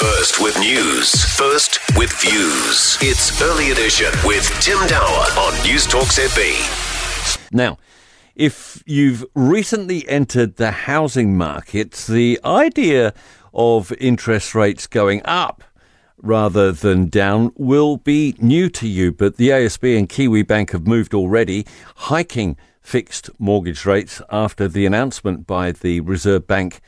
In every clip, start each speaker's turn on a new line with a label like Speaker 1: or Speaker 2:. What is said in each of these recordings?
Speaker 1: First with news, first with views. It's Early Edition with Tim Dower on Newstalk ZB.
Speaker 2: Now, if you've recently entered the housing market, the idea of interest rates going up rather than down will be new to you. But the ASB and Kiwibank have moved already, hiking fixed mortgage rates after the announcement by the Reserve Bank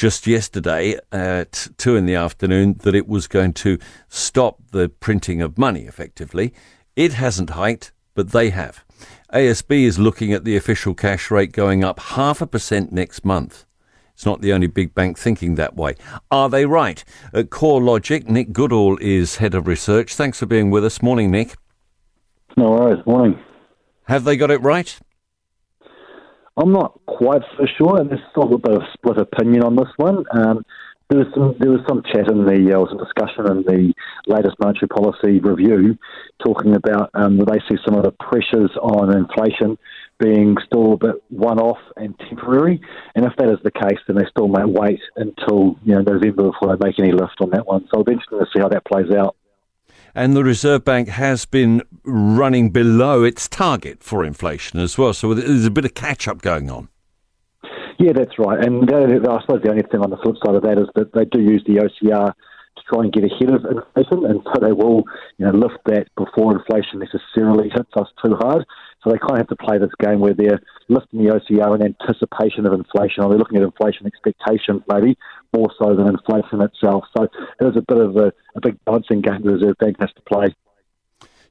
Speaker 2: just yesterday at two in the afternoon that it was going to stop the printing of money effectively. It hasn't hiked, but they have. ASB is looking at the official cash rate going up half a percent next month. It's not the only big bank thinking that way. Are they right? At CoreLogic, Nick Goodall is head of research. Thanks for being with us. Morning, Nick.
Speaker 3: No worries. Morning.
Speaker 2: Have they got it right?
Speaker 3: I'm not quite so sure, and there's of a bit of split opinion on this one. Um, there was some there was some chat in the uh, was a discussion in the latest monetary policy review talking about um, that they see some of the pressures on inflation being still a bit one-off and temporary. And if that is the case, then they still may wait until you know November before they make any lift on that one. So it'll be interesting to see how that plays out.
Speaker 2: And the Reserve Bank has been running below its target for inflation as well. So there's a bit of catch-up going on.
Speaker 3: Yeah, that's right. And uh, I suppose the only thing on the flip side of that is that they do use the OCR to try and get ahead of inflation, and so they will, you know, lift that before inflation necessarily hits us too hard. So they kind of have to play this game where they're lifting the OCR in anticipation of inflation, or they're looking at inflation expectations maybe more so than inflation itself. So it is a bit of a, a big balancing game the Reserve Bank has to play.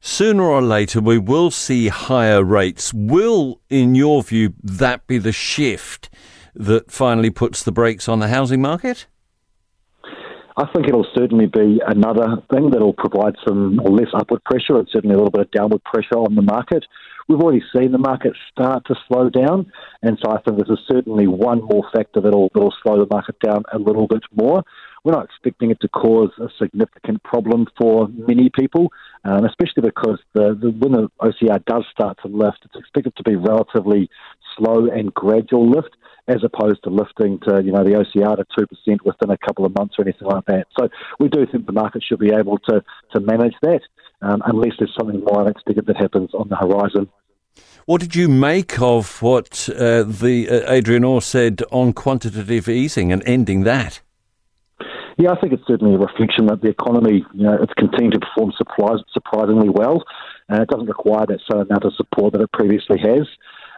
Speaker 2: Sooner or later, we will see higher rates. Will, in your view, that be the shift that finally puts the brakes on the housing market?
Speaker 3: I think it'll certainly be another thing that'll provide some less upward pressure and certainly a little bit of downward pressure on the market. We've already seen the market start to slow down, and so I think this is certainly one more factor that'll, that'll slow the market down a little bit more. We're not expecting it to cause a significant problem for many people, um, especially because the, the, when the OCR does start to lift, it's expected to be relatively slow and gradual lift as opposed to lifting to, you know, the OCR to 2% within a couple of months or anything like that. So we do think the market should be able to, to manage that um, unless there's something more unexpected that happens on the horizon.
Speaker 2: What did you make of what uh, the uh, Adrian Orr said on quantitative easing and ending that?
Speaker 3: Yeah, I think it's certainly a reflection that the economy, you know, it's continuing to perform surprisingly well. Uh, it doesn't require that same amount of support that it previously has.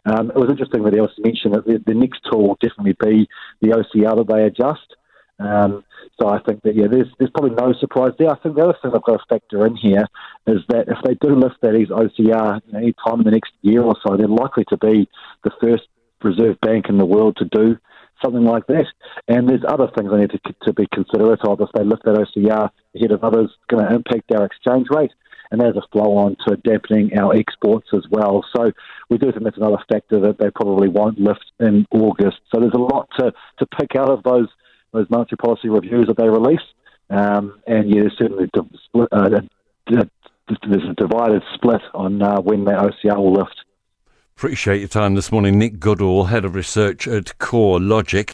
Speaker 3: Um, it was interesting that also mentioned that the, the, next tool will definitely be the OCR that they adjust. Um, so I think that yeah, there's there's probably no surprise there. I think the other thing I've got to factor in here is that if they do lift that OCR any time in the next year or so, they're likely to be the first reserve bank in the world to do something like that. And there's other things I need to, to be considerate of. If they lift that OCR ahead of others, going to impact our exchange rate and there's a flow on to dampening our exports as well. So we do think that's another factor that they probably won't lift in August. So there's a lot to, to pick out of those those monetary policy reviews that they release. Um, and yeah, there's certainly uh, there's a divided split on uh, when the OCR will lift.
Speaker 2: Appreciate your time this morning, Nick Goodall, Head of Research at CoreLogic.